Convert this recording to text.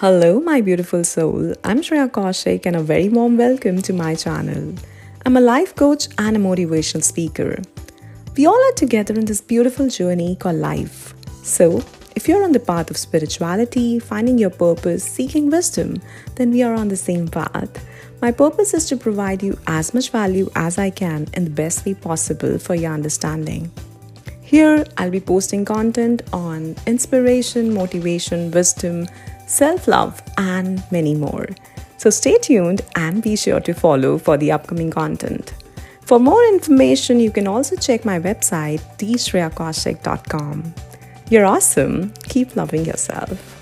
Hello, my beautiful soul. I'm Shreya Kaushik, and a very warm welcome to my channel. I'm a life coach and a motivational speaker. We all are together in this beautiful journey called life. So, if you're on the path of spirituality, finding your purpose, seeking wisdom, then we are on the same path. My purpose is to provide you as much value as I can in the best way possible for your understanding. Here, I'll be posting content on inspiration, motivation, wisdom, self love, and many more. So stay tuned and be sure to follow for the upcoming content. For more information, you can also check my website, theshreyakaushik.com. You're awesome. Keep loving yourself.